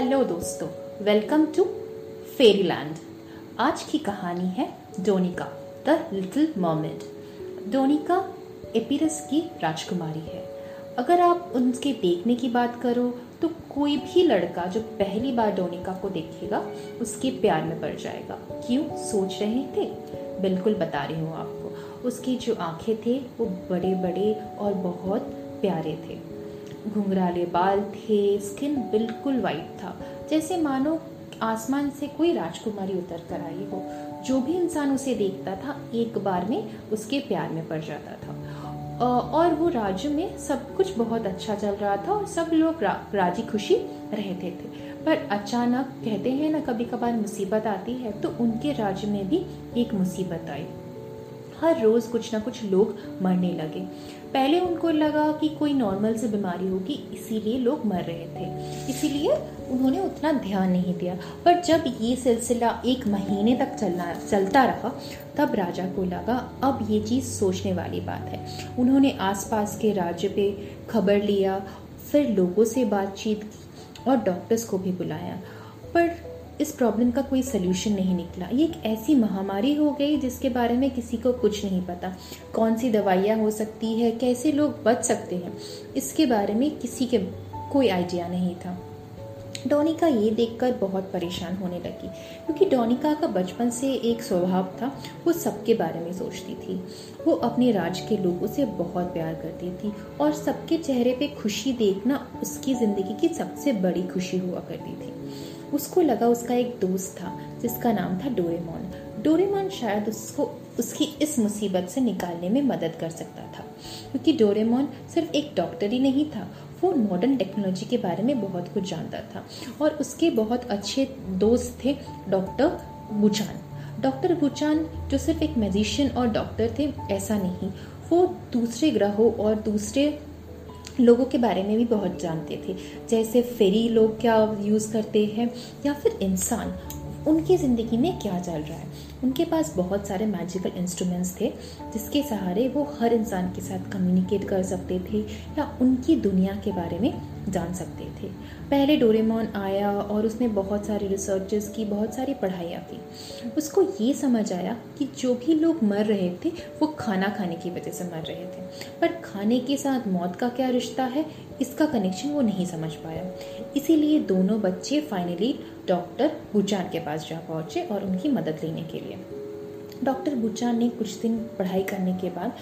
Hello दोस्तों welcome to Fairyland आज की कहानी है Donika the little mermaid Donika Epirus की राजकुमारी है। अगर आप उनके देखने की बात करो तो कोई भी लड़का जो पहली बार डोनिका को देखेगा, उसके प्यार में पड़ जाएगा। क्यों? सोच रहे थे? बिल्कुल बता रही हूँ आपको। उसकी जो आँखें थे, वो बड़े बड़े और बहुत प्यारे थे। घुंघराले बाल थे स्किन बिल्कुल वाइट था। जैसे मानो आसमान से कोई राजकुमारी उतर कर आई हो जो भी इंसान उसे देखता था एक बार में उसके प्यार में पड़ जाता था। और वो राज्य में सब कुछ बहुत अच्छा चल रहा था और सब लोग रा, राज़ी खुशी रहते थे। पर अचानक कहते हैं ना कभी कभार मुसीबत आती है तो उनके राज्य में भी एक मुसीबत आई। हर रोज कुछ ना कुछ लोग मरने लगे। पहले उनको लगा कि कोई नॉर्मल से बीमारी होगी, इसीलिए लोग मर रहे थे। इसीलिए उन्होंने उतना ध्यान नहीं दिया। पर जब ये सिलसिला एक महीने तक चलना, चलता रहा, तब राजा को लगा, अब ये चीज़ सोचने वाली बात है। उन्होंने आसपास के राज्य पे खबर लिया, फिर लोगों से बातचीत की और डॉक्टर्स को भी बुलाया। पर इस प्रॉब्लम का कोई सोल्यूशन नहीं निकला। ये एक ऐसी महामारी हो गई जिसके बारे में किसी को कुछ नहीं पता। कौन सी दवाइयाँ हो सकती है? कैसे लोग बच सकते हैं? इसके बारे में किसी के कोई आइडिया नहीं था। डोनिका ये देखकर बहुत परेशान होने लगी, क्योंकि डोनिका का बचपन से एक स्वभाव था, वो सबके बारे में सोचती थी। वो अपने राज के लोगों से बहुत प्यार करती थी और सबके चेहरे पे खुशी देखना उसकी ज़िंदगी की सबसे बड़ी खुशी हुआ करती थी। उसको लगा उसका एक दोस्त था, जिसका नाम था डोरेमोन। डोरेमोन शायद उसको, उसकी इस मुसीबत से निकालने में मदद कर सकता था, क्योंकि डोरेमोन सिर्फ़ एक डॉक्टर ही नहीं था, वो मॉडर्न टेक्नोलॉजी के बारे में बहुत कुछ जानता था। और उसके बहुत अच्छे दोस्त थे डॉक्टर बुचान डॉक्टर बुचान जो सिर्फ़ एक मैजिशियन और डॉक्टर थे, ऐसा नहीं। वो दूसरे ग्रहों और दूसरे लोगों के बारे में भी बहुत जानते थे। जैसे फेरी लोग क्या यूज़ करते हैं या फिर इंसान। उनकी ज़िंदगी में क्या चल रहा है? उनके पास बहुत सारे मैजिकल इंस्ट्रूमेंट्स थे, जिसके सहारे वो हर इंसान के साथ कम्युनिकेट कर सकते थे या उनकी दुनिया के बारे में जान सकते थे। पहले डोरेमोन आया और उसने बहुत सारे रिसर्चेस की, बहुत सारी पढ़ाइयाँ की। उसको ये समझ आया कि जो भी लोग मर रहे थे, वो खाना खाने की वजह से मर रहे थे। पर खाने के साथ मौत का क्या रिश्ता है? इसका कनेक्शन वो नहीं समझ पाया। इसीलिए दोनों बच्चे फाइनली डॉक्टर बुचान के पास जा पहुँचे और उनकी मदद लेने के लिए। डॉक्टर बुचान ने कुछ दिन पढ़ाई करने के बाद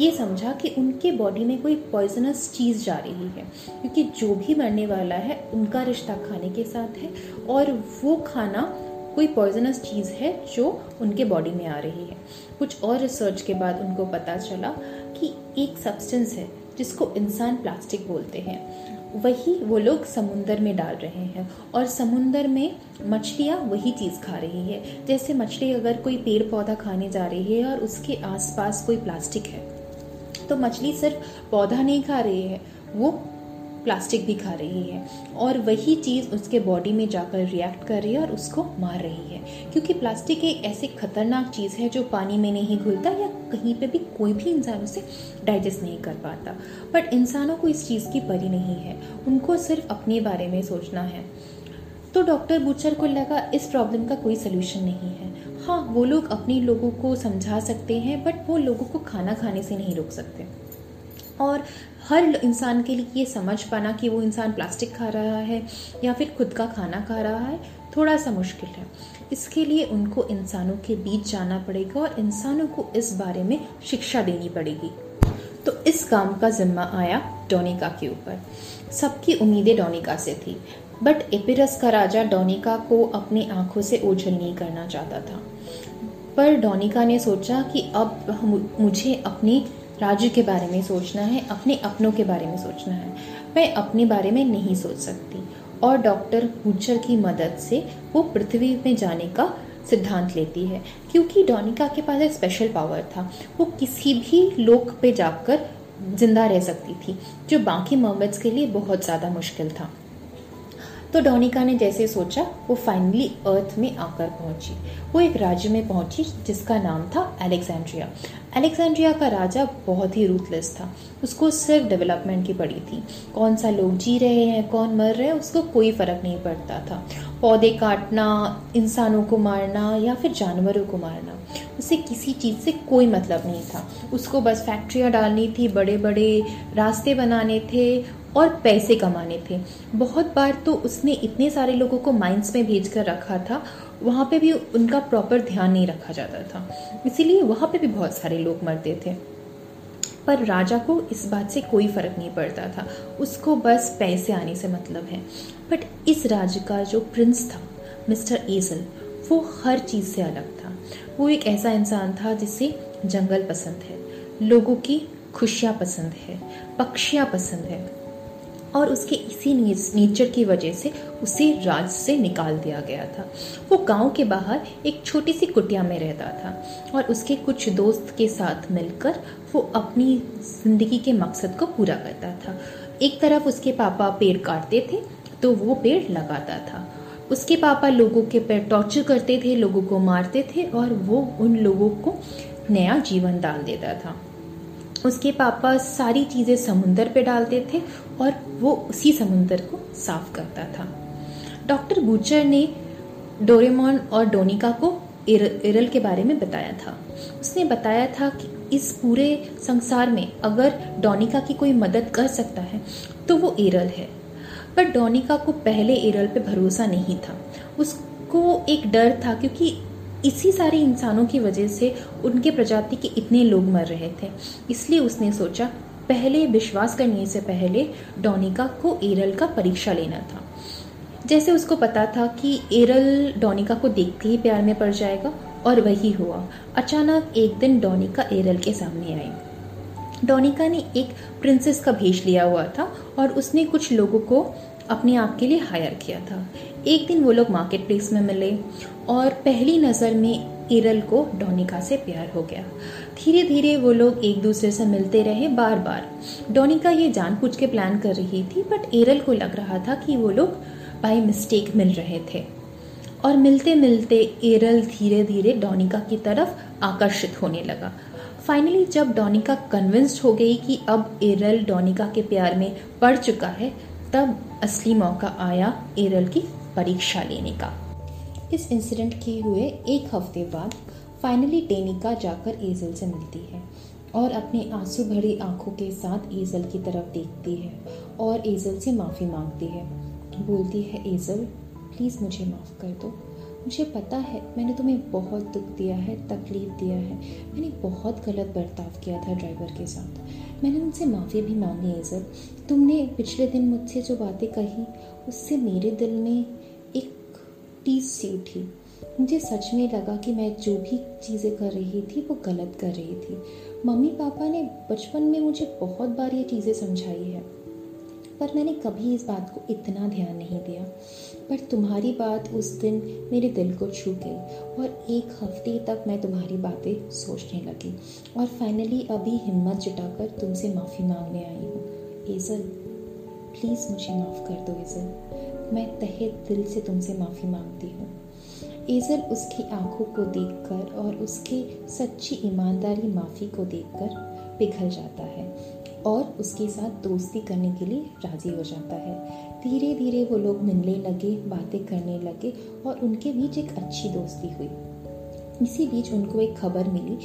ये समझा कि उनके बॉडी में कोई पॉइजनस चीज़ जा रही है, क्योंकि जो भी मरने वाला है, उनका रिश्ता खाने के साथ है और वो खाना कोई पॉइजनस चीज़ है जो उनके बॉडी में आ रही है। कुछ और रिसर्च के बाद उनको पता चला कि एक सब्सटेंस है जिसको इंसान प्लास्टिक बोलते हैं। वही वो लोग समुंदर में डाल रहे हैं और समुंदर में मछलियाँ वही चीज़ खा रही है। जैसे मछली अगर कोई पेड़ पौधा खाने जा रही है और उसके आसपास कोई प्लास्टिक है तो मछली सिर्फ़ पौधा नहीं खा रही है, वो प्लास्टिक भी खा रही है और वही चीज़ उसके बॉडी में जाकर रिएक्ट कर रही है और उसको मार रही है। क्योंकि प्लास्टिक एक ऐसी खतरनाक चीज़ है जो पानी में नहीं घुलता या कहीं पे भी कोई भी इंसान उसे डाइजेस्ट नहीं कर पाता। बट इंसानों को इस चीज़ की परी नहीं है। उनको सिर्फ़ अपने बारे में सोचना है। तो डॉक्टर बुचर को लगा, इस प्रॉब्लम का कोई सोल्यूशन नहीं है। हाँ वो लोग अपने लोगों को समझा सकते हैं बट वो लोगों को खाना खाने से नहीं रोक सकते। और हर इंसान के लिए ये समझ पाना कि वो इंसान प्लास्टिक खा रहा है या फिर खुद का खाना खा रहा है थोड़ा सा मुश्किल है। इसके लिए उनको इंसानों के बीच जाना पड़ेगा और इंसानों को इस बारे में शिक्षा देनी पड़ेगी। तो इस काम का जिम्मा आया डोनिका के ऊपर। सबकी उम्मीदें डोनिका से थी, बट एपिरस का राजा डोनिका को अपनी आँखों से ओझल नहीं करना चाहता था। पर डोनिका ने सोचा कि अब मुझे अपनी राज्य के बारे में सोचना है, अपने अपनों के बारे में सोचना है। मैं अपने बारे में नहीं सोच सकती। और डॉक्टर गुज्जर की मदद से वो पृथ्वी में जाने का सिद्धांत लेती है, क्योंकि डोनिका के पास एक स्पेशल पावर था। वो किसी भी लोक पे जाकर ज़िंदा रह सकती थी, जो बाकी मर्मेड्स के लिए बहुत ज़्यादा मुश्किल था। तो डोनिका ने जैसे सोचा, वो फाइनली अर्थ में आकर पहुँची। वो एक राज्य में पहुँची जिसका नाम था अलेक्जेंड्रिया अलेक्जेंड्रिया का राजा बहुत ही रूथलेस था। उसको सिर्फ़ डेवलपमेंट की पड़ी थी। कौन सा लोग जी रहे हैं, कौन मर रहे हैं, उसको कोई फ़र्क नहीं पड़ता था। पौधे काटना, इंसानों को मारना या फिर जानवरों को मारना, उसे किसी चीज़ से कोई मतलब नहीं था। उसको बस फैक्ट्रियाँ डालनी थी बड़े बड़े रास्ते बनाने थे और पैसे कमाने थे। बहुत बार तो उसने इतने सारे लोगों को माइंस में भेज कर रखा था वहाँ पे भी उनका प्रॉपर ध्यान नहीं रखा जाता था। इसीलिए वहाँ पे भी बहुत सारे लोग मरते थे। पर राजा को इस बात से कोई फ़र्क नहीं पड़ता था। उसको बस पैसे आने से मतलब है। बट इस राज्य का जो प्रिंस था मिस्टर एजल वो हर चीज़ से अलग था। वो एक ऐसा इंसान था जिसे जंगल पसंद है, लोगों की खुशियाँ पसंद है, पक्षियाँ पसंद है। और उसके इसी नेचर की वजह से उसे राज से निकाल दिया गया था। वो गाँव के बाहर एक छोटी सी कुटिया में रहता था और उसके कुछ दोस्त के साथ मिलकर वो अपनी ज़िंदगी के मकसद को पूरा करता था। एक तरफ़ उसके पापा पेड़ काटते थे तो वो पेड़ लगाता था। उसके पापा लोगों के पेड़ टॉर्चर करते थे, लोगों को मारते थे और वो उन लोगों को नया जीवन डाल देता था। उसके पापा सारी चीज़ें समुंदर पे डालते थे और वो उसी समुंदर को साफ़ करता था। डॉक्टर बूचर ने डोरेमोन और डोनिका को इरल के बारे में बताया था। उसने बताया था कि इस पूरे संसार में अगर डोनिका की कोई मदद कर सकता है तो वो एरल है। पर डोनिका को पहले एरल पे भरोसा नहीं था। उसको एक डर था क्योंकि इसी सारे इंसानों की वजह से उनके प्रजाति के इतने लोग मर रहे थे। इसलिए उसने सोचा पहले विश्वास करने से पहले डोनिका को एरल का परीक्षा लेना था। जैसे उसको पता था कि एरल डोनिका को देखते ही प्यार में पड़ जाएगा और वही हुआ। अचानक एक दिन डोनिका एरल के सामने आई। डोनिका ने एक प्रिंसेस का भेष लिया हुआ था और उसने कुछ लोगों को अपने आप के लिए हायर किया था। एक दिन वो लोग मार्केट प्लेस में मिले और पहली नज़र में एरल को डोनिका से प्यार हो गया। धीरे धीरे वो लोग एक दूसरे से मिलते रहे बार बार डोनिका ये जानबूझ के प्लान कर रही थी बट एरल को लग रहा था कि वो लोग बाई मिस्टेक मिल रहे थे। और मिलते मिलते एरल धीरे धीरे डोनिका की तरफ़ आकर्षित होने लगा। फाइनली जब डोनिका कन्विंस्ड हो गई कि अब एरल डोनिका के प्यार में पड़ चुका है, तब असली मौका आया एरल की परीक्षा लेने का। इस इंसिडेंट के हुए एक हफ़्ते बाद फाइनली डेनिका जाकर एजल से मिलती है और अपने आँसू भरी आँखों के साथ एजल की तरफ़ देखती है और एजल से माफ़ी मांगती है। बोलती है एजल प्लीज़ मुझे माफ़ कर दो। मुझे पता है, मैंने तुम्हें बहुत दुख दिया है, तकलीफ़ दिया है। मैंने बहुत गलत बर्ताव किया था ड्राइवर के साथ। मैंने उनसे माफ़ी भी मांगी एजल तुमने पिछले दिन मुझसे जो बातें कही, उससे मेरे दिल में एक टीस सी उठी। मुझे सच में लगा कि मैं जो भी चीज़ें कर रही थी, वो गलत कर रही थी। मम्मी पापा ने बचपन में मुझे बहुत बार ये चीज़ें समझाई है, पर मैंने कभी इस बात को इतना ध्यान नहीं दिया। पर तुम्हारी बात उस दिन मेरे दिल को छू गई और एक हफ़्ते तक मैं तुम्हारी बातें सोचने लगी और फाइनली अभी हिम्मत जुटाकर तुमसे माफ़ी मांगने आई हूँ। एजल प्लीज़ मुझे माफ़ कर दो, एजल। मैं तहे दिल से तुमसे माफ़ी मांगती हूँ। एजल उसकी आँखों को देखकर और उसके सच्ची ईमानदारी माफ़ी को देखकर पिघल जाता है और उसके साथ दोस्ती करने के लिए राज़ी हो जाता है। धीरे धीरे वो लोग मिलने लगे, बातें करने लगे और उनके बीच एक अच्छी दोस्ती हुई। इसी बीच उनको एक खबर मिली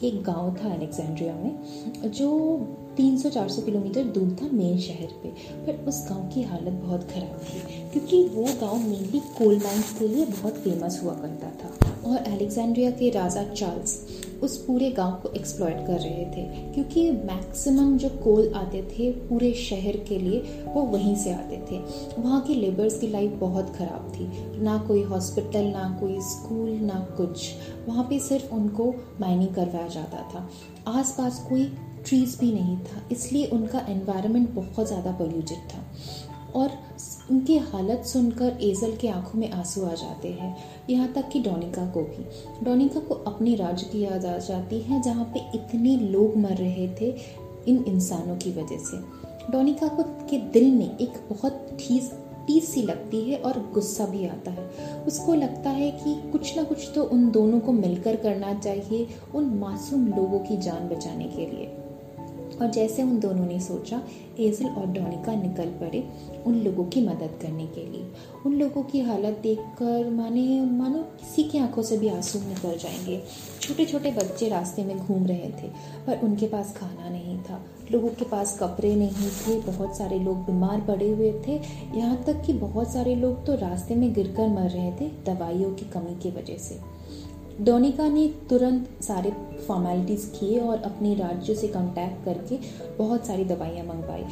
कि एक गाँव था अलेक्जेंड्रिया में, जो 300-400 किलोमीटर दूर था मेन शहर पे। पर उस गाँव की हालत बहुत ख़राब थी, क्योंकि वो गाँव मेनली कोल माइंस के लिए बहुत फ़ेमस हुआ करता था। और अलेक्जेंड्रिया के राजा चार्ल्स उस पूरे गाँव को एक्सप्लॉयट कर रहे थे, क्योंकि मैक्सिमम जो कोल आते थे पूरे शहर के लिए, वो वहीं से आते थे। वहाँ की लेबर्स की लाइफ बहुत ख़राब थी। ना कोई हॉस्पिटल ना कोई स्कूल ना कुछ। वहाँ पे सिर्फ़ उनको माइनिंग करवाया जाता था। आसपास कोई ट्रीज़ भी नहीं था, इसलिए उनका एनवायरनमेंट बहुत ज़्यादा पोल्यूटेड था। और उनकी हालत सुनकर एजल के आँखों में आँसू आ जाते हैं, यहाँ तक कि डोनिका को भी। डोनिका को अपने राज्य की याद आ जाती है, जहाँ पे इतने लोग मर रहे थे इन इंसानों की वजह से। डोनिका को के दिल में एक बहुत ठीस टीस सी लगती है और गुस्सा भी आता है। उसको लगता है कि कुछ ना कुछ तो उन दोनों को मिलकर करना चाहिए, उन मासूम लोगों की जान बचाने के लिए। और जैसे उन दोनों ने सोचा, एजल और डोनिका निकल पड़े उन लोगों की मदद करने के लिए। उन लोगों की हालत देखकर माने, मानो किसी की आँखों से भी आँसू निकल जाएँगे। छोटे छोटे बच्चे रास्ते में घूम रहे थे, पर उनके पास खाना नहीं था। लोगों के पास कपड़े नहीं थे, बहुत सारे लोग बीमार पड़े हुए थे। यहाँ तक कि बहुत सारे लोग तो रास्ते में गिरकर मर रहे थे, दवाइयों की कमी की वजह से। डोनिका ने तुरंत सारे फॉर्मेलिटीज़ किए और अपने राज्य से कांटेक्ट करके बहुत सारी दवाइयाँ मंगवाई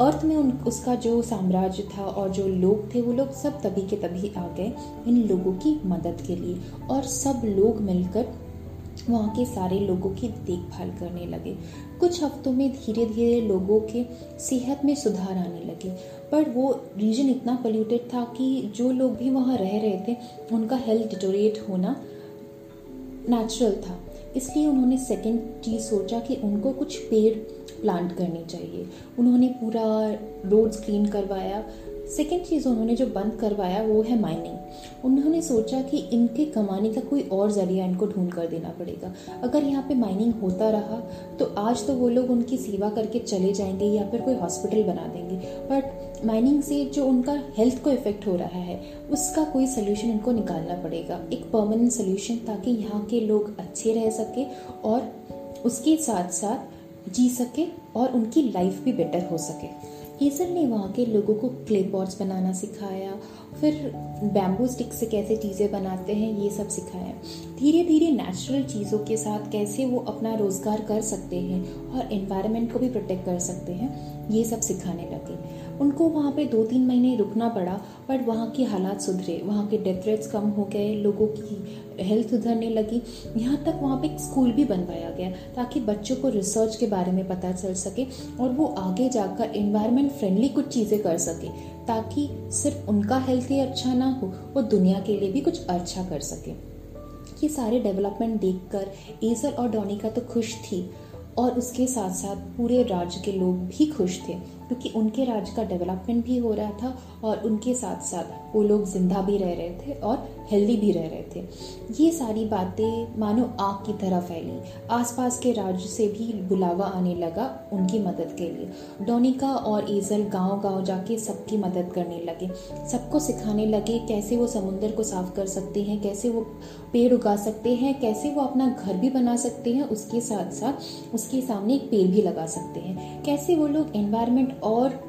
अर्थ में उन, उसका जो साम्राज्य था और जो लोग थे, वो लोग सब तभी के तभी आ गए इन लोगों की मदद के लिए और सब लोग मिलकर वहाँ के सारे लोगों की देखभाल करने लगे। कुछ हफ्तों में धीरे धीरे लोगों के सेहत में सुधार आने लगे। पर वो रीजन इतना पोल्यूटेड था कि जो लोग भी वहाँ रह रहे थे, उनका हेल्थ डिटोरेट होना नेचुरल था। इसलिए उन्होंने सेकेंड चीज़ सोचा कि उनको कुछ पेड़ प्लांट करने चाहिए। उन्होंने पूरा रोड्स क्लीन करवाया। सेकेंड चीज़ उन्होंने जो बंद करवाया वो है माइनिंग उन्होंने सोचा कि इनके कमाने का कोई और ज़रिया इनको ढूंढ कर देना पड़ेगा। अगर यहाँ पे माइनिंग होता रहा तो आज तो वो लोग उनकी सेवा करके चले जाएँगे या फिर कोई हॉस्पिटल बना देंगे। बट माइनिंग से जो उनका हेल्थ को इफ़ेक्ट हो रहा है, उसका कोई सोल्यूशन इनको निकालना पड़ेगा। एक परमानेंट सोल्यूशन ताकि यहाँ के लोग अच्छे रह सके और उसके साथ साथ जी सके और उनकी लाइफ भी बेटर हो सके। हेजल ने वहाँ के लोगों को क्ले पॉट्स बनाना सिखाया, फिर बैम्बू स्टिक से कैसे चीज़ें बनाते हैं, ये सब सिखाया। धीरे धीरे नेचुरल चीज़ों के साथ कैसे वो अपना रोज़गार कर सकते हैं और इन्वायरमेंट को भी प्रोटेक्ट कर सकते हैं, ये सब सिखाने लगे। उनको वहाँ पे दो तीन महीने रुकना पड़ा बट वहाँ की हालात सुधरे। वहाँ के डेथ रेट्स कम हो गए, लोगों की हेल्थ सुधरने लगी। यहाँ तक वहाँ पे एक स्कूल भी बनवाया गया, ताकि बच्चों को रिसर्च के बारे में पता चल सके और वो आगे जाकर इन्वायरमेंट फ्रेंडली कुछ चीज़ें कर सके, ताकि सिर्फ़ उनका हेल्थ ही अच्छा ना हो, वो दुनिया के लिए भी कुछ अच्छा कर सके। ये सारे डेवलपमेंट देखकर एजल और डोनिका तो खुश थी, और उसके साथ साथ पूरे राज्य के लोग भी खुश थे। क्योंकि उनके राज्य का डेवलपमेंट भी हो रहा था और उनके साथ साथ वो लोग ज़िंदा भी रह रहे थे और हेल्दी भी रह रहे थे। ये सारी बातें मानो आग की तरह फैली। आसपास के राज्य से भी बुलावा आने लगा उनकी मदद के लिए। डोनिका और ईजल गाँव गाँव जाके सबकी मदद करने लगे। सबको सिखाने लगे कैसे वो समुद्र को साफ़ कर सकते हैं, कैसे वो पेड़ उगा सकते हैं, कैसे वो अपना घर भी बना सकते हैं, उसके साथ साथ उसके सामने एक पेड़ भी लगा सकते हैं। कैसे वो लोग एनवायरमेंट और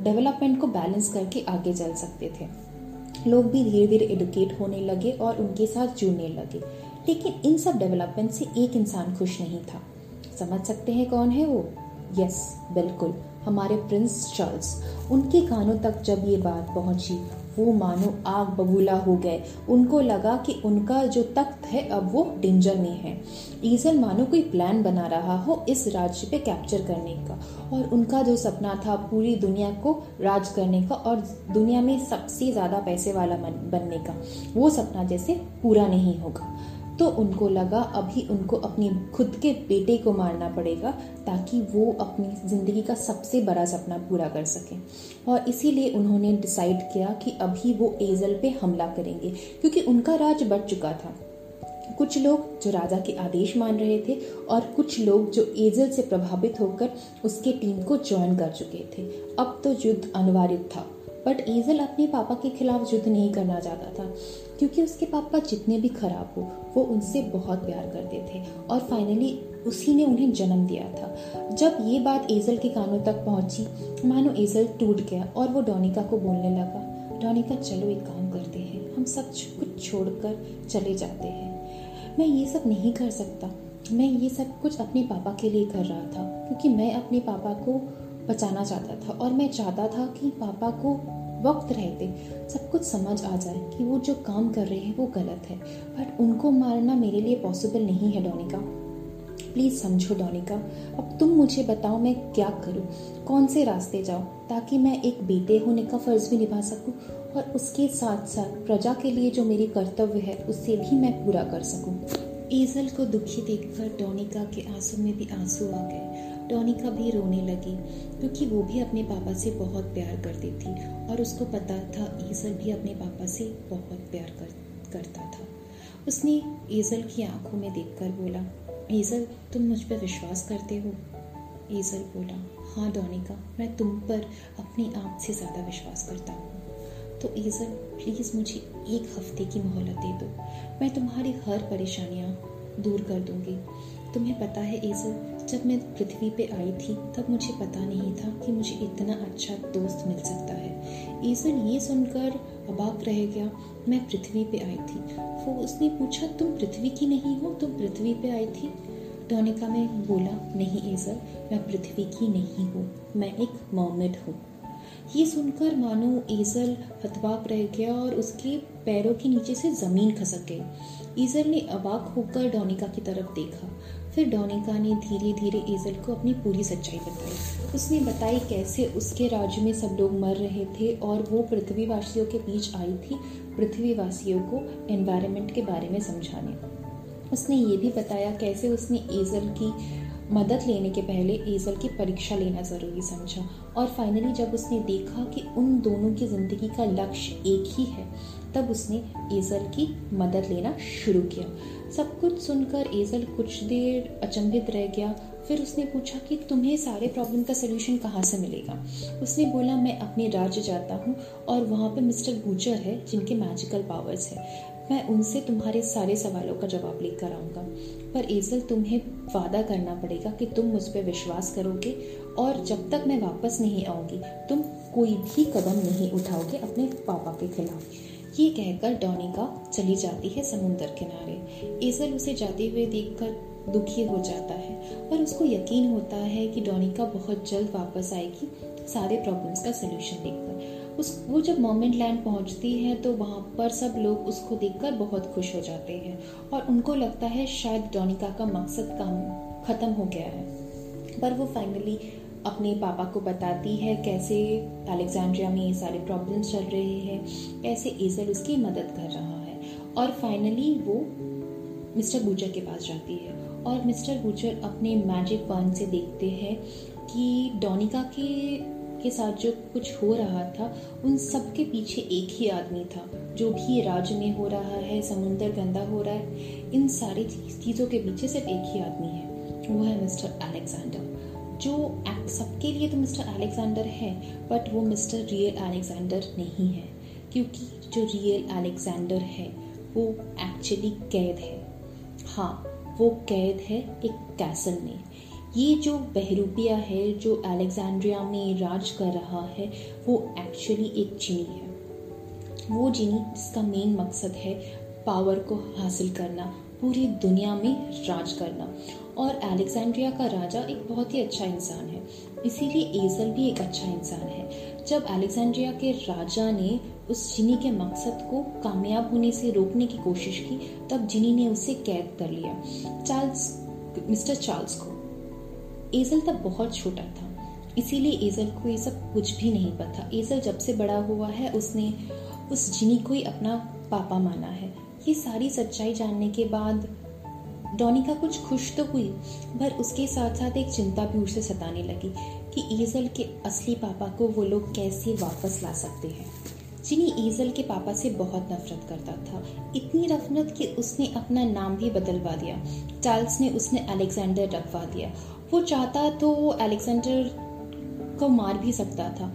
डेवलपमेंट को बैलेंस करके आगे चल सकते थे। लोग भी धीरे धीरे एडुकेट होने लगे और उनके साथ जुड़ने लगे। लेकिन इन सब डेवलपमेंट से एक इंसान खुश नहीं था। समझ सकते हैं कौन है वो? यस बिल्कुल। हमारे प्रिंस चार्ल्स उनके कानों तक जब ये बात पहुँची वो मानो आग बबूला हो गए। उनको लगा कि उनका जो तख्त है, अब वो डेंजर में है। ईजल मानो कोई प्लान बना रहा हो इस राज्य पे कैप्चर करने का। और उनका जो सपना था पूरी दुनिया को राज करने का और दुनिया में सबसे ज़्यादा पैसे वाला बनने का, वो सपना जैसे पूरा नहीं होगा। तो उनको लगा अभी उनको अपनी खुद के बेटे को मारना पड़ेगा ताकि वो अपनी ज़िंदगी का सबसे बड़ा सपना पूरा कर सके। और इसीलिए उन्होंने डिसाइड किया कि अभी वो एजल पे हमला करेंगे, क्योंकि उनका राज बढ़ चुका था। कुछ लोग जो राजा के आदेश मान रहे थे और कुछ लोग जो एजल से प्रभावित होकर उसके टीम को ज्वाइन कर चुके थे। अब तो युद्ध अनिवार्य था बट एजल अपने पापा के खिलाफ युद्ध नहीं करना चाहता था। क्योंकि उसके पापा जितने भी खराब हो, वो उनसे बहुत प्यार करते थे और फाइनली उसी ने उन्हें जन्म दिया था। जब ये बात एजल के कानों तक पहुँची, मानो एजल टूट गया और वो डोनिका को बोलने लगा, डोनिका, चलो एक काम करते हैं। हम सब कुछ छोड़कर चले जाते हैं। मैं ये सब नहीं कर सकता। मैं ये सब कुछ अपने पापा के लिए कर रहा था, क्योंकि मैं अपने पापा को बचाना चाहता था और मैं चाहता था कि पापा को वक्त रहते सब कुछ समझ आ जाए कि वो जो काम कर रहे हैं वो गलत है। बट उनको मारना मेरे लिए पॉसिबल नहीं है, डोनिका। प्लीज़ समझो, डोनिका। अब तुम मुझे बताओ मैं क्या करूँ? कौन से रास्ते जाऊँ ताकि मैं एक बेटे होने का फ़र्ज़ भी निभा सकूँ? और उसके साथ साथ प्रजा के लिए जो मेरी कर्तव्य है उसे भी मैं पूरा कर सकूँ? ईजल को दुखी देखकर डोनिका के आँसू में भी आँसू आ गए। डोनिका भी रोने लगी क्योंकि वो भी अपने पापा से बहुत प्यार करती थी और उसको पता था ईजल भी अपने पापा से बहुत प्यार कर, करता था। उसने ईजल की आँखों में देखकर बोला ईजल तुम मुझ पर विश्वास करते हो? ईजल बोला हाँ डोनिका मैं तुम पर अपने आप से ज़्यादा विश्वास करता हूँ। तो ईजल प्लीज़ मुझे एक हफ़्ते की मोहलत दे दो। मैं तुम्हारी हर परेशानियाँ दूर कर दूँगी। तुम्हें पता है ईजल जब मैं पृथ्वी पे आई थी, तब मुझे पता नहीं था कि मुझे इतना अच्छा दोस्त मिल सकता है। ईजल ये सुनकर अबाक रह गया, मैं पृथ्वी पे आई थी। वो उसने पूछा, तुम पृथ्वी की नहीं हो? तुम पृथ्वी पे आई थी? डोनिका में बोला, नहीं ईजल मैं पृथ्वी की नहीं हूँ, मैं एक मोमेड हूँ। ये सुनकर मानो ईजल हतबाक रह गया और उसके पैरों के नीचे से ज़मीन खसक गई। ईजल ने अबाक होकर डोनिका की तरफ़ देखा। फिर डोनिका ने धीरे धीरे ईजल को अपनी पूरी सच्चाई बताई। उसने बताई कैसे उसके राज्य में सब लोग मर रहे थे और वो पृथ्वीवासियों के बीच आई थी, पृथ्वीवासियों को एनवायरनमेंट के बारे में समझाने। उसने ये भी बताया कैसे उसने ईजल की मदद लेने के पहले ईजल की परीक्षा लेना ज़रूरी समझा और फाइनली जब उसने देखा कि उन दोनों की ज़िंदगी का लक्ष्य एक ही है तब उसने ईजल की मदद लेना शुरू किया। सब कुछ सुनकर ईजल कुछ देर अचंभित रह गया। फिर उसने पूछा कि तुम्हें सारे प्रॉब्लम का सोल्यूशन कहाँ से मिलेगा? उसने बोला, मैं अपने राज्य जाता हूँ और वहाँ पे मिस्टर गुजर है, जिनके मैजिकल पावर्स है। मैं उनसे तुम्हारे सारे सवालों का जवाब लेकर आऊँगा। पर एजल, तुम्हें वादा करना पड़ेगा कि तुम मुझ पर विश्वास करोगे और जब तक मैं वापस नहीं आऊँगी, तुम कोई भी कदम नहीं उठाओगे अपने पापा के खिलाफ। ये कहकर डोनिका चली जाती है समुन्द्र किनारे। एजल उसे जाते हुए देखकर दुखी हो जाता है और उसको यकीन होता है कि डोनिका बहुत जल्द वापस आएगी सारे प्रॉब्लम्स का सोल्यूशन देखकर। उस, वो जब मोमेंट लैंड पहुँचती है तो वहाँ पर सब लोग उसको देखकर बहुत खुश हो जाते हैं और उनको लगता है शायद डोनिका का मकसद काम ख़त्म हो गया है। पर वो फाइनली अपने पापा को बताती है कैसे अलेक्जेंड्रिया में ये सारे प्रॉब्लम्स चल रहे हैं, कैसे एजल उसकी मदद कर रहा है। और फाइनली वो मिस्टर बूचर के पास जाती है। और मिस्टर बूचर अपने मैजिक वन से देखते हैं कि डोनिका के के साथ जो कुछ हो रहा था, उन सब के पीछे एक ही आदमी था, जो भी राज्य में हो रहा है, समुंदर गंदा हो रहा है, इन सारी चीज़ों के पीछे सिर्फ़ एक ही आदमी है। वो है मिस्टर अलेक्जेंडर जो सबके लिए तो मिस्टर अलेक्जेंडर है बट वो मिस्टर रियल अलेक्जेंडर नहीं है, क्योंकि जो रियल अलेक्जेंडर है, वो एक्चुअली कैद है। हाँ वो कैद है एक कैसल में। ये जो बहरूपिया है, जो अलेक्जेंड्रिया में राज कर रहा है, वो एक्चुअली एक जिनी है। वो जिनी जिसका मेन मकसद है पावर को हासिल करना। पूरी दुनिया में राज करना। और अलेक्जेंड्रिया का राजा एक बहुत ही अच्छा इंसान है। इसीलिए एजल भी एक अच्छा इंसान है। जब अलेक्जेंड्रिया के राजा ने उस जिनी के मकसद को कामयाब होने से रोकने की कोशिश की, तब जिनी ने उसे कैद कर लिया। चार्ल्स, मिस्टर चार्ल्स को। एजल तब बहुत छोटा था। इसीलिए एजल को ये सब कुछ भी नहीं पता। एजल जब से बड़ा हुआ है, उसने उस जिनी को ही अपना पापा माना है। ये सारी सच्चाई जानने के बाद, डोनिका कुछ खुश तो हुई, पर उसके साथ साथ एक चिंता भी उसे सताने लगी कि ईजल के असली पापा को वो लोग कैसे वापस ला सकते हैं। जिनी ईजल के पापा से बहुत नफरत करता था, इतनी नफरत कि उसने अपना नाम भी बदलवा दिया। चार्ल्स ने उसने अलेक्जेंडर रखवा दिया। वो चाहता तो अलेक्जेंडर को मार भी सकता था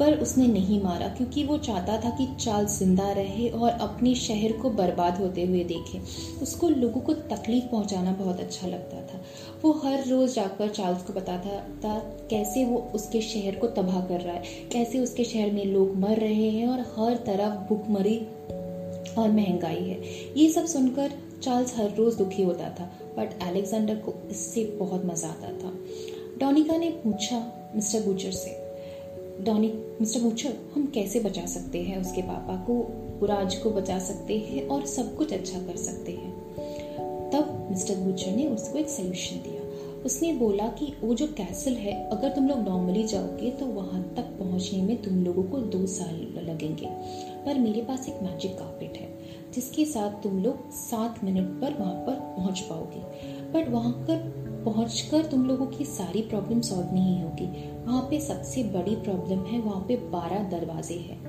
पर उसने नहीं मारा, क्योंकि वो चाहता था कि चार्ल्स ज़िंदा रहे और अपने शहर को बर्बाद होते हुए देखे। उसको लोगों को तकलीफ़ पहुंचाना बहुत अच्छा लगता था। वो हर रोज जाकर चार्ल्स को बताता था, कैसे वो उसके शहर को तबाह कर रहा है, कैसे उसके शहर में लोग मर रहे हैं और हर तरफ़ भुखमरी और महँगाई है। ये सब सुनकर चार्ल्स हर रोज दुखी होता था, बट अलेक्जेंडर को इससे बहुत मज़ा आता था। डोनिका ने पूछा, मिस्टर बूचर से डॉनी, मिस्टर बूचर हम कैसे बचा सकते हैं उसके पापा को राज को बचा सकते हैं और सब कुछ अच्छा कर सकते हैं? तब मिस्टर बूचर ने उसको एक सोल्यूशन दिया। उसने बोला कि वो जो कैसल है, अगर तुम लोग नॉर्मली जाओगे तो वहाँ तक पहुँचने में तुम लोगों को दो साल लगेंगे। पर मेरे पास एक मैजिक कार्पेट है, जिसके साथ तुम लोग सात मिनट पर वहाँ पर पहुँच पाओगे। बट वहाँ पर पहुंचकर तुम लोगों की सारी प्रॉब्लम सॉल्व नहीं होगी। वहाँ पे सबसे बड़ी प्रॉब्लम है, वहाँ पे बारह दरवाजे हैं।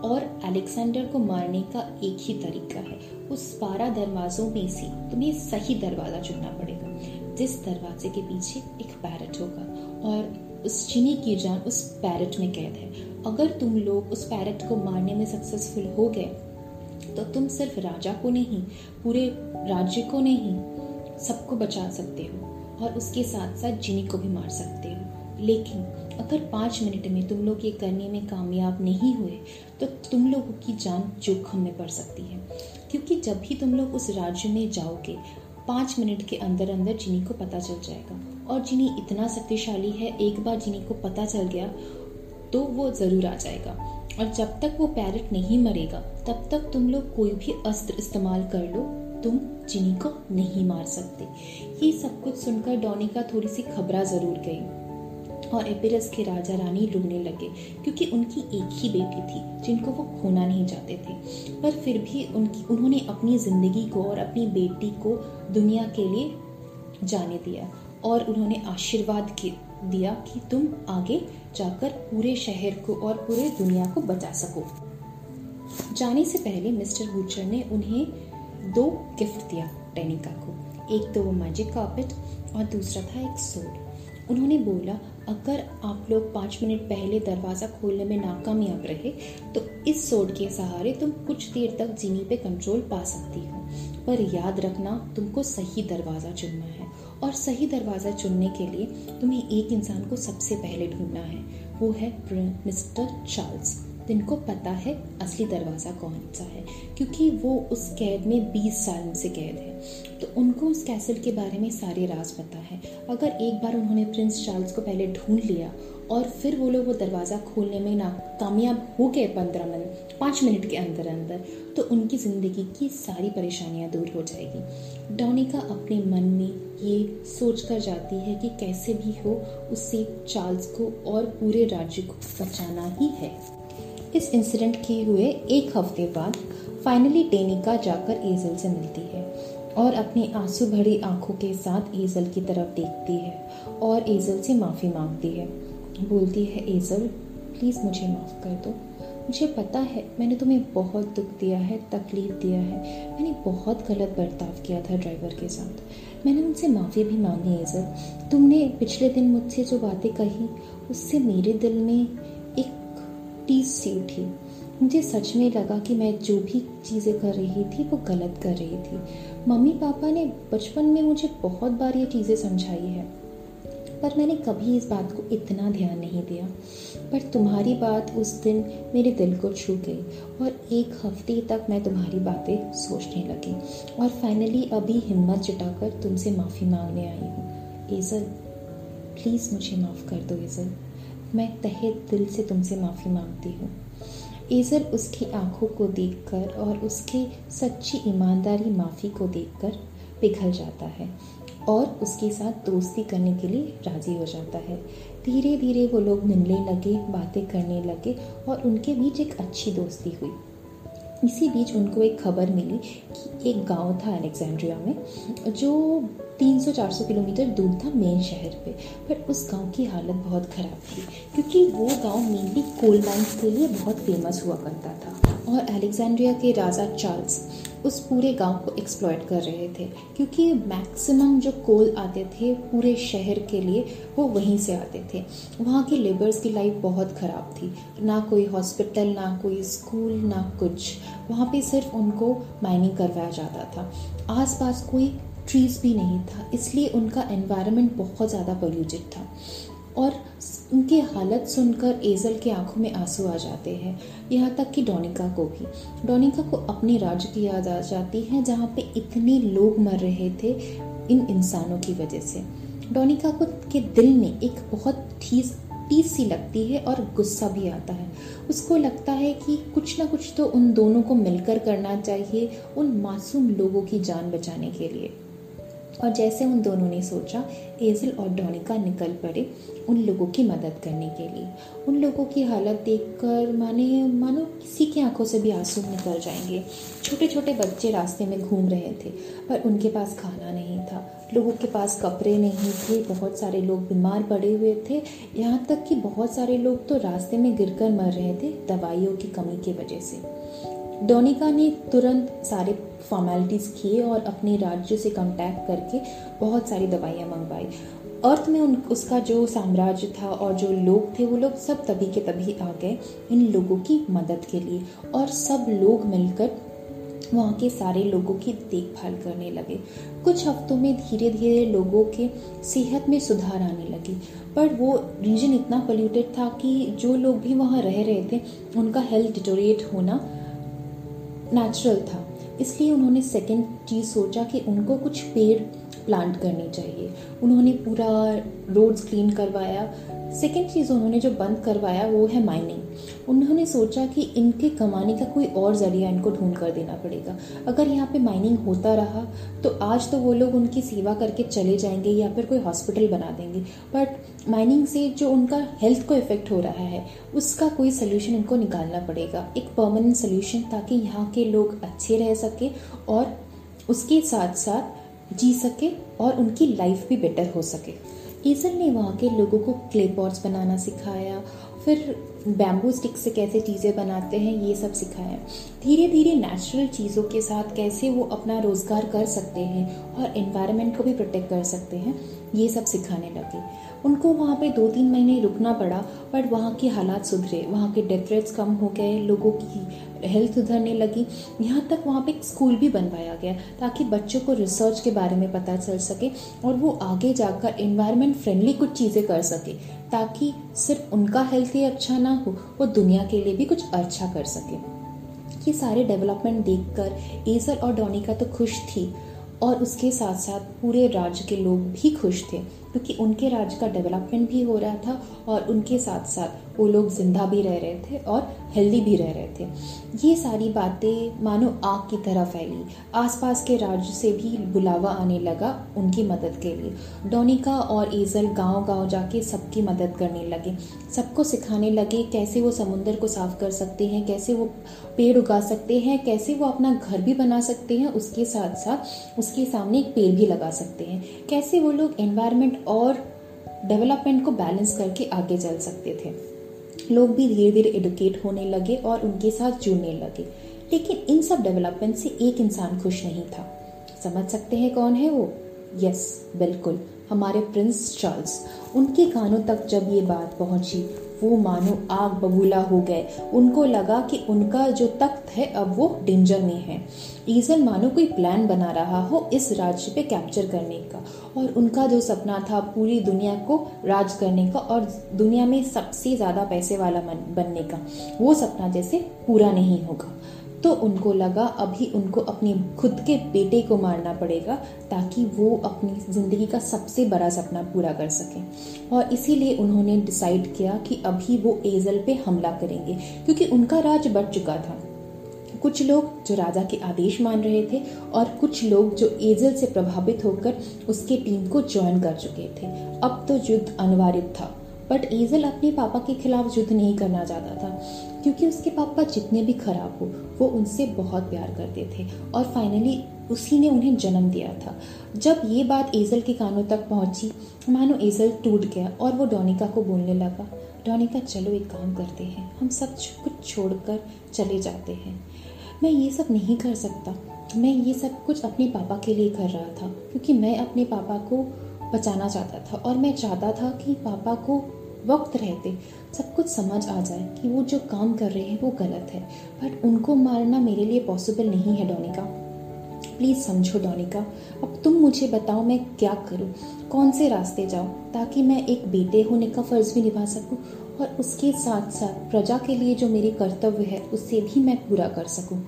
और अलेक्जेंडर को मारने का एक ही तरीका है। उस बारह दरवाजों में से तुम्हें सही दरवाज़ा चुनना पड़ेगा। जिस दरवाजे के पीछे एक पैरट होगा। और उस चीनी की जान उस पैरट में कैद है। अगर तुम लोग उस पैरट को मारने में सक्सेसफुल हो गए तो तुम सिर्फ़ राजा को नहीं, पूरे राज्य को नहीं, सबको बचा सकते हो। और उसके साथ साथ जिनी को भी मार सकते हो। लेकिन अगर पाँच मिनट में तुम लोग ये करने में कामयाब नहीं हुए तो तुम लोगों की जान जोखम में पड़ सकती है। क्योंकि जब भी तुम लोग उस राज्य में जाओगे, पाँच मिनट के अंदर अंदर जिनी को पता चल जाएगा। और जिनी इतना शक्तिशाली है, एक बार जिनी को पता चल गया तो वो ज़रूर आ जाएगा। और जब तक वो पैरट नहीं मरेगा, तब तक तुम लोग कोई भी अस्त्र इस्तेमाल कर लो, तुम जिनी को नहीं मार सकते। ये सब कुछ सुनकर डोनिका थोड़ी सी खबरा ज़रूर गई। और एपिरस के राजा रानी रोने लगे, क्योंकि उनकी एक ही बेटी थी, जिनको वो खोना नहीं चाहते थे। पर फिर भी उनकी, उन्होंने अपनी ज़िंदगी को और अपनी बेटी को दुनिया के लिए जाने दिया और उन्होंने आशीर्वाद दिया कि तुम आगे जाकर पूरे शहर को और पूरे दुनिया को बचा सको। जाने से पहले मिस्टर बूचर ने उन्हें दो गिफ्ट दिया टेनिका को। एक तो वो मैजिक कार्पेट और दूसरा था एक सोड उन्होंने बोला अगर आप लोग पाँच मिनट पहले दरवाज़ा खोलने में नाकामयाब रहे तो इस सोड के सहारे तुम कुछ देर तक जीनी पे कंट्रोल पा सकती हो। पर याद रखना, तुमको सही दरवाज़ा चुनना है। और सही दरवाज़ा चुनने के लिए तुम्हें एक इंसान को सबसे पहले ढूंढना है। वो है मिस्टर चार्ल्स। जिनको पता है असली दरवाज़ा कौन सा है, क्योंकि वो उस कैद में 20 साल से कैद है। तो उनको उस कैसल के बारे में सारे राज पता है। अगर एक बार उन्होंने प्रिंस चार्ल्स को पहले ढूंढ लिया और फिर वो लोग वो दरवाज़ा खोलने में ना कामयाब हो गए पंद्रह मिनट पाँच मिनट के अंदर अंदर तो उनकी ज़िंदगी की सारी परेशानियाँ दूर हो जाएगी। डोनिका अपने मन में ये सोच कर जाती है कि कैसे भी हो उससे चार्ल्स को और पूरे राज्य को बचाना ही है। इस इंसिडेंट के हुए एक हफ़्ते बाद फाइनली डेनिका जाकर एजल से मिलती है। और अपनी आँसू भरी आँखों के साथ एजल की तरफ़ देखती है और एजल से माफ़ी मांगती है। बोलती है, एजल प्लीज़ मुझे माफ़ कर दो। मुझे पता है, मैंने तुम्हें बहुत दुख दिया है, तकलीफ़ दिया है। मैंने बहुत गलत बर्ताव किया था ड्राइवर के साथ। मैंने उनसे माफ़ी भी मांगी, एजल। तुमने पिछले दिन मुझसे जो बातें कही, उससे मेरे दिल में एक टीस सी उठी। मुझे सच में लगा कि मैं जो भी चीज़ें कर रही थी, वो गलत कर रही थी। मम्मी पापा ने बचपन में मुझे बहुत बार ये चीज़ें समझाई है, पर मैंने कभी इस बात को इतना ध्यान नहीं दिया। पर तुम्हारी बात उस दिन मेरे दिल को छू गई और एक हफ़्ते तक मैं तुम्हारी बातें सोचने लगी और फाइनली अभी हिम्मत जुटाकर तुमसे माफ़ी मांगने आई हूँ। एजल प्लीज़ मुझे माफ़ कर दो एजल। मैं तहे दिल से तुमसे माफ़ी मांगती हूँ। एजल उसकी आँखों को देखकर और उसके सच्ची ईमानदारी माफ़ी को देखकर पिघल जाता है और उसके साथ दोस्ती करने के लिए राज़ी हो जाता है। धीरे धीरे वो लोग मिलने लगे, बातें करने लगे और उनके बीच एक अच्छी दोस्ती हुई। इसी बीच उनको एक खबर मिली कि एक गाँव था अलेक्जेंड्रिया में, जो 300-400 किलोमीटर दूर था मेन शहर पे, पर उस गाँव की हालत बहुत ख़राब थी, क्योंकि वो गाँव मेनली कोल माइंस के लिए बहुत फ़ेमस हुआ करता था। और अलेक्जेंड्रिया के राजा चार्ल्स उस पूरे गाँव को एक्सप्लॉयट कर रहे थे, क्योंकि मैक्सिमम जो कोल आते थे पूरे शहर के लिए, वो वहीं से आते थे। वहाँ के लेबर्स की लाइफ बहुत ख़राब थी। ना कोई हॉस्पिटल ना कोई स्कूल ना कुछ। वहाँ पे सिर्फ़ उनको माइनिंग करवाया जाता था। आसपास कोई ट्रीज़ भी नहीं था, इसलिए उनका एनवायरनमेंट बहुत ज़्यादा पोल्यूटेड था। और उनकी हालत सुनकर एजल के आँखों में आँसू आ जाते हैं, यहाँ तक कि डोनिका को भी। डोनिका को अपने राज्य की याद आ जाती है, जहाँ पे इतने लोग मर रहे थे इन इंसानों की वजह से। डोनिका को के दिल में एक बहुत ठीस टीस सी लगती है और गुस्सा भी आता है। उसको लगता है कि कुछ ना कुछ तो उन दोनों को मिलकर करना चाहिए, उन मासूम लोगों की जान बचाने के लिए। और जैसे उन दोनों ने सोचा, एजल और डोनिका निकल पड़े उन लोगों की मदद करने के लिए। उन लोगों की हालत देखकर माने, मानो किसी की आँखों से भी आँसू निकल जाएँगे। छोटे छोटे बच्चे रास्ते में घूम रहे थे, पर उनके पास खाना नहीं था। लोगों के पास कपड़े नहीं थे, बहुत सारे लोग बीमार पड़े हुए थे। यहाँ तक कि बहुत सारे लोग तो रास्ते में गिरकर मर रहे थे दवाइयों की कमी की वजह से। डोनिका ने तुरंत सारे फॉर्मेलिटीज़ किए और अपने राज्य से कांटेक्ट करके बहुत सारी दवाइयाँ मंगवाई। अर्थ में उन, उसका जो साम्राज्य था और जो लोग थे, वो लोग सब तभी के तभी आ गए इन लोगों की मदद के लिए और सब लोग मिलकर वहाँ के सारे लोगों की देखभाल करने लगे। कुछ हफ्तों में धीरे धीरे लोगों के सेहत में सुधार आने लगी। पर वो रीजन इतना पोल्यूटेड था कि जो लोग भी वहाँ रह रहे थे, उनका हेल्थ डिटोरिएट होना नेचुरल था। इसलिए उन्होंने सेकंड चीज़ सोचा कि उनको कुछ पेड़ प्लांट करनी चाहिए। उन्होंने पूरा रोड्स क्लीन करवाया। सेकेंड चीज़ उन्होंने जो बंद करवाया, वो है माइनिंग उन्होंने सोचा कि इनके कमाने का कोई और ज़रिया इनको ढूंढ कर देना पड़ेगा। अगर यहाँ पे माइनिंग होता रहा तो आज तो वो लोग उनकी सेवा करके चले जाएँगे या फिर कोई हॉस्पिटल बना देंगे। बट माइनिंग से जो उनका हेल्थ को इफ़ेक्ट हो रहा है, उसका कोई सोल्यूशन इनको निकालना पड़ेगा। एक परमानेंट सोल्यूशन ताकि यहाँ के लोग अच्छे रह सके और उसके साथ साथ जी सके और उनकी लाइफ भी बेटर हो सके। ईजल ने वहाँ के लोगों को क्ले पॉट्स बनाना सिखाया, फिर बैम्बू स्टिक से कैसे चीज़ें बनाते हैं, ये सब सिखाया। धीरे धीरे नेचुरल चीज़ों के साथ कैसे वो अपना रोज़गार कर सकते हैं और इन्वायरमेंट को भी प्रोटेक्ट कर सकते हैं, ये सब सिखाने लगे। उनको वहाँ पे दो तीन महीने रुकना पड़ा बट वहाँ के हालात सुधरे, वहाँ के डेथ रेट्स कम हो गए, लोगों की हेल्थ सुधरने लगी। यहाँ तक वहाँ पे एक स्कूल भी बनवाया गया, ताकि बच्चों को रिसर्च के बारे में पता चल सके और वो आगे जाकर इन्वायरमेंट फ्रेंडली कुछ चीज़ें कर सके, ताकि सिर्फ़ उनका हेल्थ ही अच्छा ना हो, वो दुनिया के लिए भी कुछ अच्छा कर सके। ये सारे डेवलपमेंट देखकर एजर और डोनिका तो खुश थी, और उसके साथ साथ पूरे राज्य के लोग भी खुश थे। क्योंकि उनके राज्य का डेवलपमेंट भी हो रहा था और उनके साथ साथ वो लोग ज़िंदा भी रह रहे थे और हेल्दी भी रह रहे थे। ये सारी बातें मानो आग की तरह फैली। आसपास के राज्य से भी बुलावा आने लगा उनकी मदद के लिए। डोनिका और एजल गाँव गाँव जाके सबकी मदद करने लगे। सबको सिखाने लगे कैसे वो समुंदर को साफ़ कर सकते हैं, कैसे वो पेड़ उगा सकते हैं, कैसे वो अपना घर भी बना सकते हैं, उसके साथ साथ उसके सामने एक पेड़ भी लगा सकते हैं। कैसे वो लोग एनवायरमेंट और डेवलपमेंट को बैलेंस करके आगे चल सकते थे। लोग भी धीरे धीरे एडुकेट होने लगे और उनके साथ जुड़ने लगे। लेकिन इन सब डेवलपमेंट से एक इंसान खुश नहीं था। समझ सकते हैं कौन है वो? यस बिल्कुल। हमारे प्रिंस चार्ल्स। उनके कानों तक जब ये बात पहुँची, वो मानो आग बबूला हो गए। उनको लगा कि उनका जो तख्त है, अब वो डेंजर में है। ईजन मानो कोई प्लान बना रहा हो इस राज्य पे कैप्चर करने का। और उनका जो सपना था पूरी दुनिया को राज करने का और दुनिया में सबसे ज़्यादा पैसे वाला बनने का, वो सपना जैसे पूरा नहीं होगा। तो उनको लगा अभी उनको अपने खुद के बेटे को मारना पड़ेगा ताकि वो अपनी ज़िंदगी का सबसे बड़ा सपना पूरा कर सकें। और इसीलिए उन्होंने डिसाइड किया कि अभी वो एजल पे हमला करेंगे, क्योंकि उनका राज बढ़ चुका था। कुछ लोग जो राजा के आदेश मान रहे थे और कुछ लोग जो एजल से प्रभावित होकर उसके टीम को ज्वाइन कर चुके थे। अब तो युद्ध अनिवार्य था बट एजल अपने पापा के खिलाफ युद्ध नहीं करना चाहता था। क्योंकि उसके पापा जितने भी खराब हो, वो उनसे बहुत प्यार करते थे और फाइनली उसी ने उन्हें जन्म दिया था। जब ये बात एजल के कानों तक पहुँची, मानो एजल टूट गया और वो डोनिका को बोलने लगा, डोनिका, चलो एक काम करते हैं। हम सब कुछ छोड़कर चले जाते हैं। मैं ये सब नहीं कर सकता। मैं ये सब कुछ अपने पापा के लिए कर रहा था, क्योंकि मैं अपने पापा को बचाना चाहता था और मैं चाहता था कि पापा को वक्त रहते। सब कुछ समझ आ जाए कि वो जो काम कर रहे हैं वो गलत है। बट उनको मारना मेरे लिए पॉसिबल नहीं है, डोनिका। प्लीज़ समझो, डोनिका। अब तुम मुझे बताओ, मैं क्या करूँ? कौन से रास्ते जाऊँ ताकि मैं एक बेटे होने का फ़र्ज़ भी निभा सकूँ? और उसके साथ साथ प्रजा के लिए जो मेरे कर्तव्य है उसे भी मैं पूरा कर सकूँ?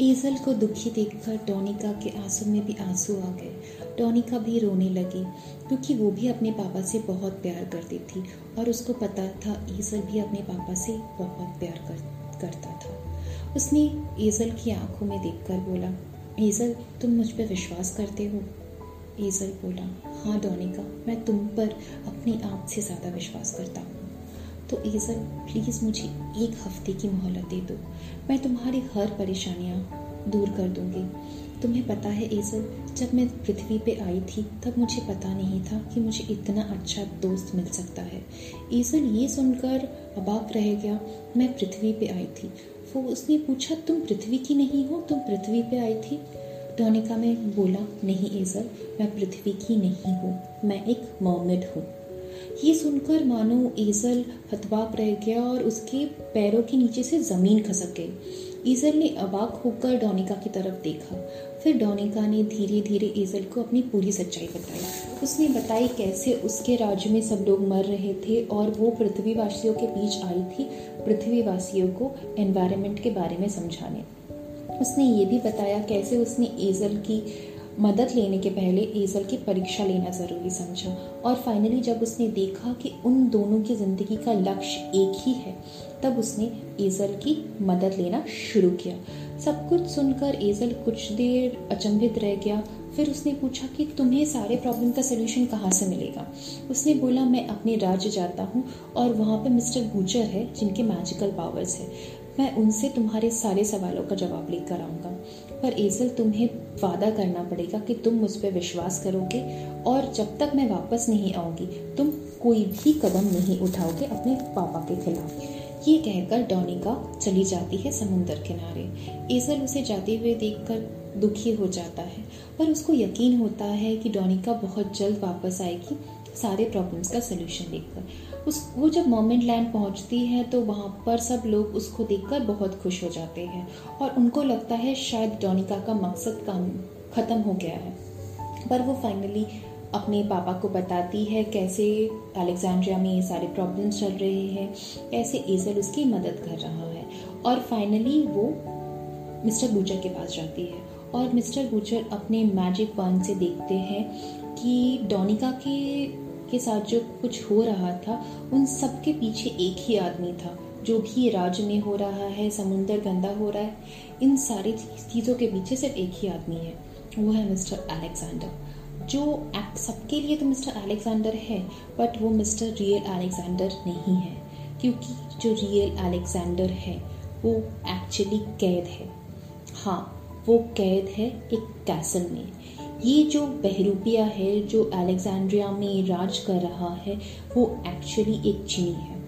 ईजल को दुखी देखकर टोनिका के आँसू में भी आँसू आ गए। टोनिका भी रोने लगी क्योंकि वो भी अपने पापा से बहुत प्यार करती थी और उसको पता था ईजल भी अपने पापा से बहुत प्यार कर, करता था। उसने ईजल की आँखों में देखकर बोला ईजल तुम मुझ पर विश्वास करते हो? ईजल बोला हाँ डोनिका मैं तुम पर अपनी आप से ज़्यादा विश्वास करता हूँ। तो ईजल प्लीज़ मुझे एक हफ़्ते की मोहलत दे दो। मैं तुम्हारी हर परेशानियाँ दूर कर दूँगी। तुम्हें पता है ईजल जब मैं पृथ्वी पे आई थी, तब मुझे पता नहीं था कि मुझे इतना अच्छा दोस्त मिल सकता है। ईजल ये सुनकर अबाक रह गया, मैं पृथ्वी पे आई थी। वो उसने पूछा, तुम पृथ्वी की नहीं हो? तुम पृथ्वी पे आई थी? डोनिका में बोला, नहीं ईजल मैं पृथ्वी की नहीं हूँ। मैं एक मोमेड हूँ। ये सुनकर मानो ईजल हतबाक रह गया और उसके पैरों के नीचे से ज़मीन खसक गई। ईजल ने अबाक होकर डोनिका की तरफ़ देखा। फिर डोनिका ने धीरे धीरे ईजल को अपनी पूरी सच्चाई बताई। उसने बताई कैसे उसके राज्य में सब लोग मर रहे थे और वो पृथ्वीवासियों के बीच आई थी, पृथ्वीवासियों को एनवायरनमेंट के बारे में समझाने। उसने ये भी बताया कैसे उसने ईजल की मदद लेने के पहले ईजल की परीक्षा लेना ज़रूरी समझा। और फाइनली जब उसने देखा कि उन दोनों की ज़िंदगी का लक्ष्य एक ही है, तब उसने ईजल की मदद लेना शुरू किया। सब कुछ सुनकर एजल कुछ देर अचंभित रह गया। फिर उसने पूछा कि तुम्हें सारे प्रॉब्लम का सोल्यूशन कहाँ से मिलेगा? उसने बोला, मैं अपने राज्य जाता हूँ और वहाँ पर मिस्टर गुजर है जिनके मैजिकल पावर्स है। मैं उनसे तुम्हारे सारे सवालों का जवाब लेकर आऊँगा। पर एजल, तुम्हें वादा करना पड़ेगा कि तुम मुझ पर विश्वास करोगे और जब तक मैं वापस नहीं आऊँगी, तुम कोई भी कदम नहीं उठाओगे अपने पापा के खिलाफ। ये कहकर डोनिका चली जाती है समुन्द्र किनारे। एजल उसे जाते हुए देखकर दुखी हो जाता है, पर उसको यकीन होता है कि डोनिका बहुत जल्द वापस आएगी सारे प्रॉब्लम्स का सोल्यूशन देखकर। उस, वो जब मोमेंट लैंड पहुँचती है तो वहाँ पर सब लोग उसको देखकर बहुत खुश हो जाते हैं। और उनको लगता है शायद डोनिका का मकसद काम ख़त्म हो गया है। पर वो फाइनली अपने पापा को बताती है कैसे अलेक्जेंड्रिया में ये सारे प्रॉब्लम्स चल रहे हैं, कैसे एजल उसकी मदद कर रहा है। और फाइनली वो मिस्टर बूचर के पास जाती है। और मिस्टर बूचर अपने मैजिक वन से देखते हैं कि डोनिका के के साथ जो कुछ हो रहा था, उन सब के पीछे एक ही आदमी था, जो भी राज्य में हो रहा है, समुंदर गंदा हो रहा है, इन सारी चीज़ों के पीछे सिर्फ़ एक ही आदमी है, वो है मिस्टर अलेक्जेंडर। जो सबके लिए तो मिस्टर अलेक्जेंडर है, बट वो मिस्टर रियल अलेक्जेंडर नहीं है, क्योंकि जो रियल अलेक्जेंडर है, वो एक्चुअली कैद है। हाँ वो कैद है एक कैसल में। ये जो बहरूपिया है, जो अलेक्जेंड्रिया में राज कर रहा है, वो एक्चुअली एक जिनी है।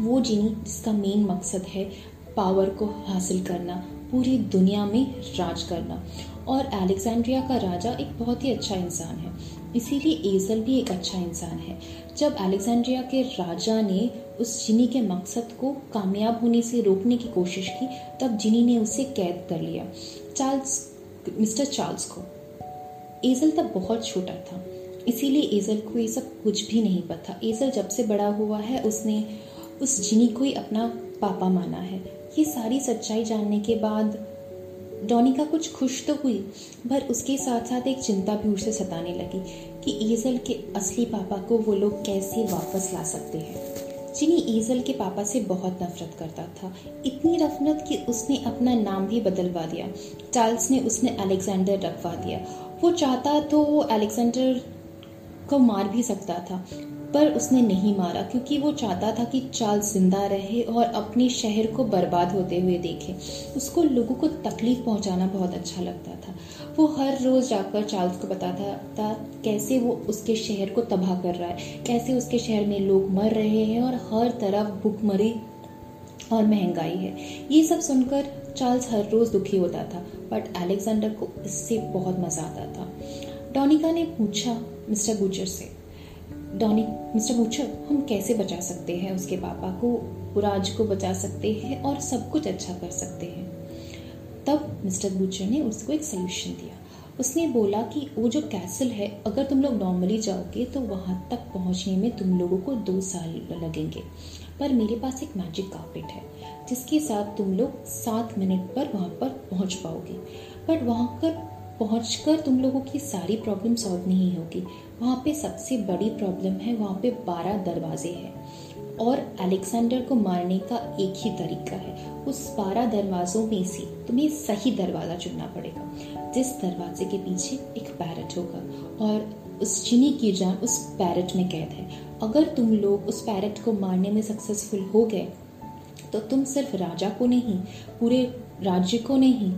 वो जिनी जिसका मेन मकसद है पावर को हासिल करना, पूरी दुनिया में राज करना। और अलेक्जेंड्रिया का राजा एक बहुत ही अच्छा इंसान है। इसीलिए एजल भी एक अच्छा इंसान है। जब अलेक्जेंड्रिया के राजा ने उस जिनी के मकसद को कामयाब होने से रोकने की कोशिश की, तब जिनी ने उसे कैद कर लिया। चार्ल्स, मिस्टर चार्ल्स को। एजल तब बहुत छोटा था। इसीलिए एजल को ये सब कुछ भी नहीं पता। एजल जब से बड़ा हुआ है, उसने उस जिनी को ही अपना पापा माना है। ये सारी सच्चाई जानने के बाद डोनिका कुछ खुश तो हुई, पर उसके साथ साथ एक चिंता भी उसे सताने लगी कि ईजल के असली पापा को वो लोग कैसे वापस ला सकते हैं। जिनी ईजल के पापा से बहुत नफरत करता था। इतनी नफरत कि उसने अपना नाम भी बदलवा दिया। चार्ल्स ने उसने अलेक्जेंडर रखवा दिया। वो चाहता तो वो अलेक्जेंडर को मार भी सकता था, पर उसने नहीं मारा, क्योंकि वो चाहता था कि चार्ल्स ज़िंदा रहे और अपने शहर को बर्बाद होते हुए देखे। उसको लोगों को तकलीफ़ पहुंचाना बहुत अच्छा लगता था। वो हर रोज जाकर चार्ल्स को बताता था कैसे वो उसके शहर को तबाह कर रहा है, कैसे उसके शहर में लोग मर रहे हैं और हर तरफ़ भुखमरी और महँगाई है। ये सब सुनकर चार्ल्स हर रोज दुखी होता था बट अलेक्जेंडर को इससे बहुत मज़ा आता था। डोनिका ने पूछा, मिस्टर बूचर से, डॉनी, मिस्टर बूचर, हम कैसे बचा सकते हैं उसके पापा को? राज को बचा सकते हैं और सब कुछ अच्छा कर सकते हैं। तब मिस्टर बूचर ने उसको एक सोल्यूशन दिया। उसने बोला कि, वो जो कैसल है, अगर तुम लोग नॉर्मली जाओगे तो वहाँ तक पहुँचने में तुम लोगों को दो साल लगेंगे। पर मेरे पास एक मैजिक कारपेट है, जिसके साथ तुम लोग सात मिनट पर वहाँ पर पहुँच पाओगे। बट वहाँ पर पहुँच कर तुम लोगों की सारी प्रॉब्लम सॉल्व नहीं होगी। वहाँ पे सबसे बड़ी प्रॉब्लम है, वहाँ पे बारह दरवाजे हैं। और अलेक्जेंडर को मारने का एक ही तरीका है। उस बारह दरवाजों में से तुम्हें सही दरवाज़ा चुनना पड़ेगा, जिस दरवाजे के पीछे एक पैरट होगा। और उस चीनी की जान उस पैरट में कैद है। अगर तुम लोग उस पैरट को मारने में सक्सेसफुल हो गए तो तुम सिर्फ़ राजा को नहीं, पूरे राज्य को नहीं,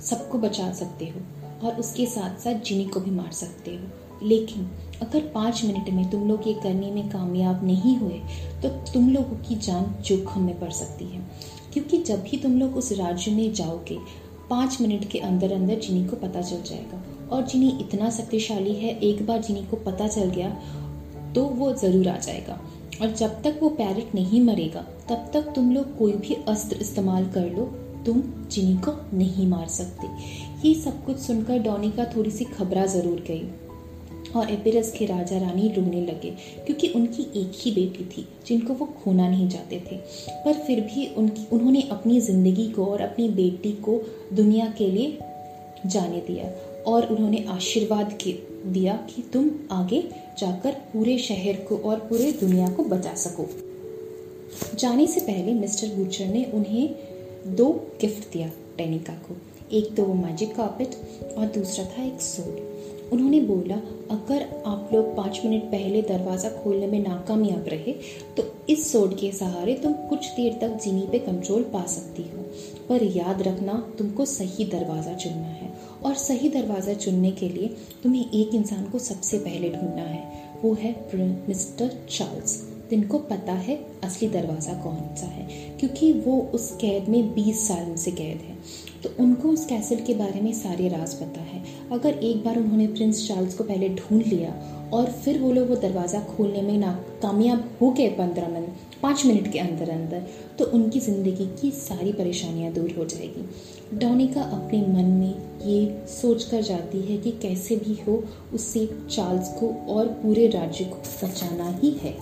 सबको बचा सकते हो और उसके साथ साथ जिनी को भी मार सकते हो। लेकिन अगर पाँच मिनट में तुम लोग ये करने में कामयाब नहीं हुए तो तुम लोगों की जान जोखम में पड़ सकती है। क्योंकि जब भी तुम लोग उस राज्य में जाओगे, पाँच मिनट के अंदर अंदर जिनी को पता चल जाएगा। और जिनी इतना शक्तिशाली है, एक बार जिनी को पता चल गया तो वो ज़रूर आ जाएगा। और जब तक वो पैरट नहीं मरेगा, तब तक तुम लोग कोई भी अस्त्र इस्तेमाल कर लो, तुम जिनी को नहीं मार सकते। ये सब कुछ सुनकर डॉनी का थोड़ी सी खबरा ज़रूर गई और एपिरस के राजा रानी रोने लगे, क्योंकि उनकी एक ही बेटी थी, जिनको वो खोना नहीं चाहते थे। पर फिर भी उनकी, उन्होंने अपनी ज़िंदगी को और अपनी बेटी को दुनिया के लिए जाने दिया। और उन्होंने आशीर्वाद दिया कि तुम आगे जाकर पूरे शहर को और पूरे दुनिया को बचा सको। जाने से पहले मिस्टर बूचर ने उन्हें दो गिफ्ट दिया टेनिका को। एक तो वो मैजिक कार्पेट और दूसरा था एक सोड उन्होंने बोला, अगर आप लोग पाँच मिनट पहले दरवाज़ा खोलने में नाकामयाब रहे तो इस सोड के सहारे तुम कुछ देर तक जीनी पे कंट्रोल पा सकती हो। पर याद रखना, तुमको सही दरवाज़ा चुनना है। और सही दरवाज़ा चुनने के लिए तुम्हें एक इंसान को सबसे पहले ढूंढना है। वो है मिस्टर चार्ल्स। जिनको पता है असली दरवाज़ा कौन सा है, क्योंकि वो उस कैद में 20 साल से कैद है। तो उनको उस कैसल के बारे में सारे राज पता है। अगर एक बार उन्होंने प्रिंस चार्ल्स को पहले ढूंढ लिया और फिर वो लोग वो दरवाज़ा खोलने में ना कामयाब हो गए पंद्रह मिनट पाँच मिनट के अंदर अंदर तो उनकी ज़िंदगी की सारी परेशानियाँ दूर हो जाएगी। डोनिका अपने मन में ये सोच कर जाती है कि कैसे भी हो उससे चार्ल्स को और पूरे राज्य को बचाना ही है।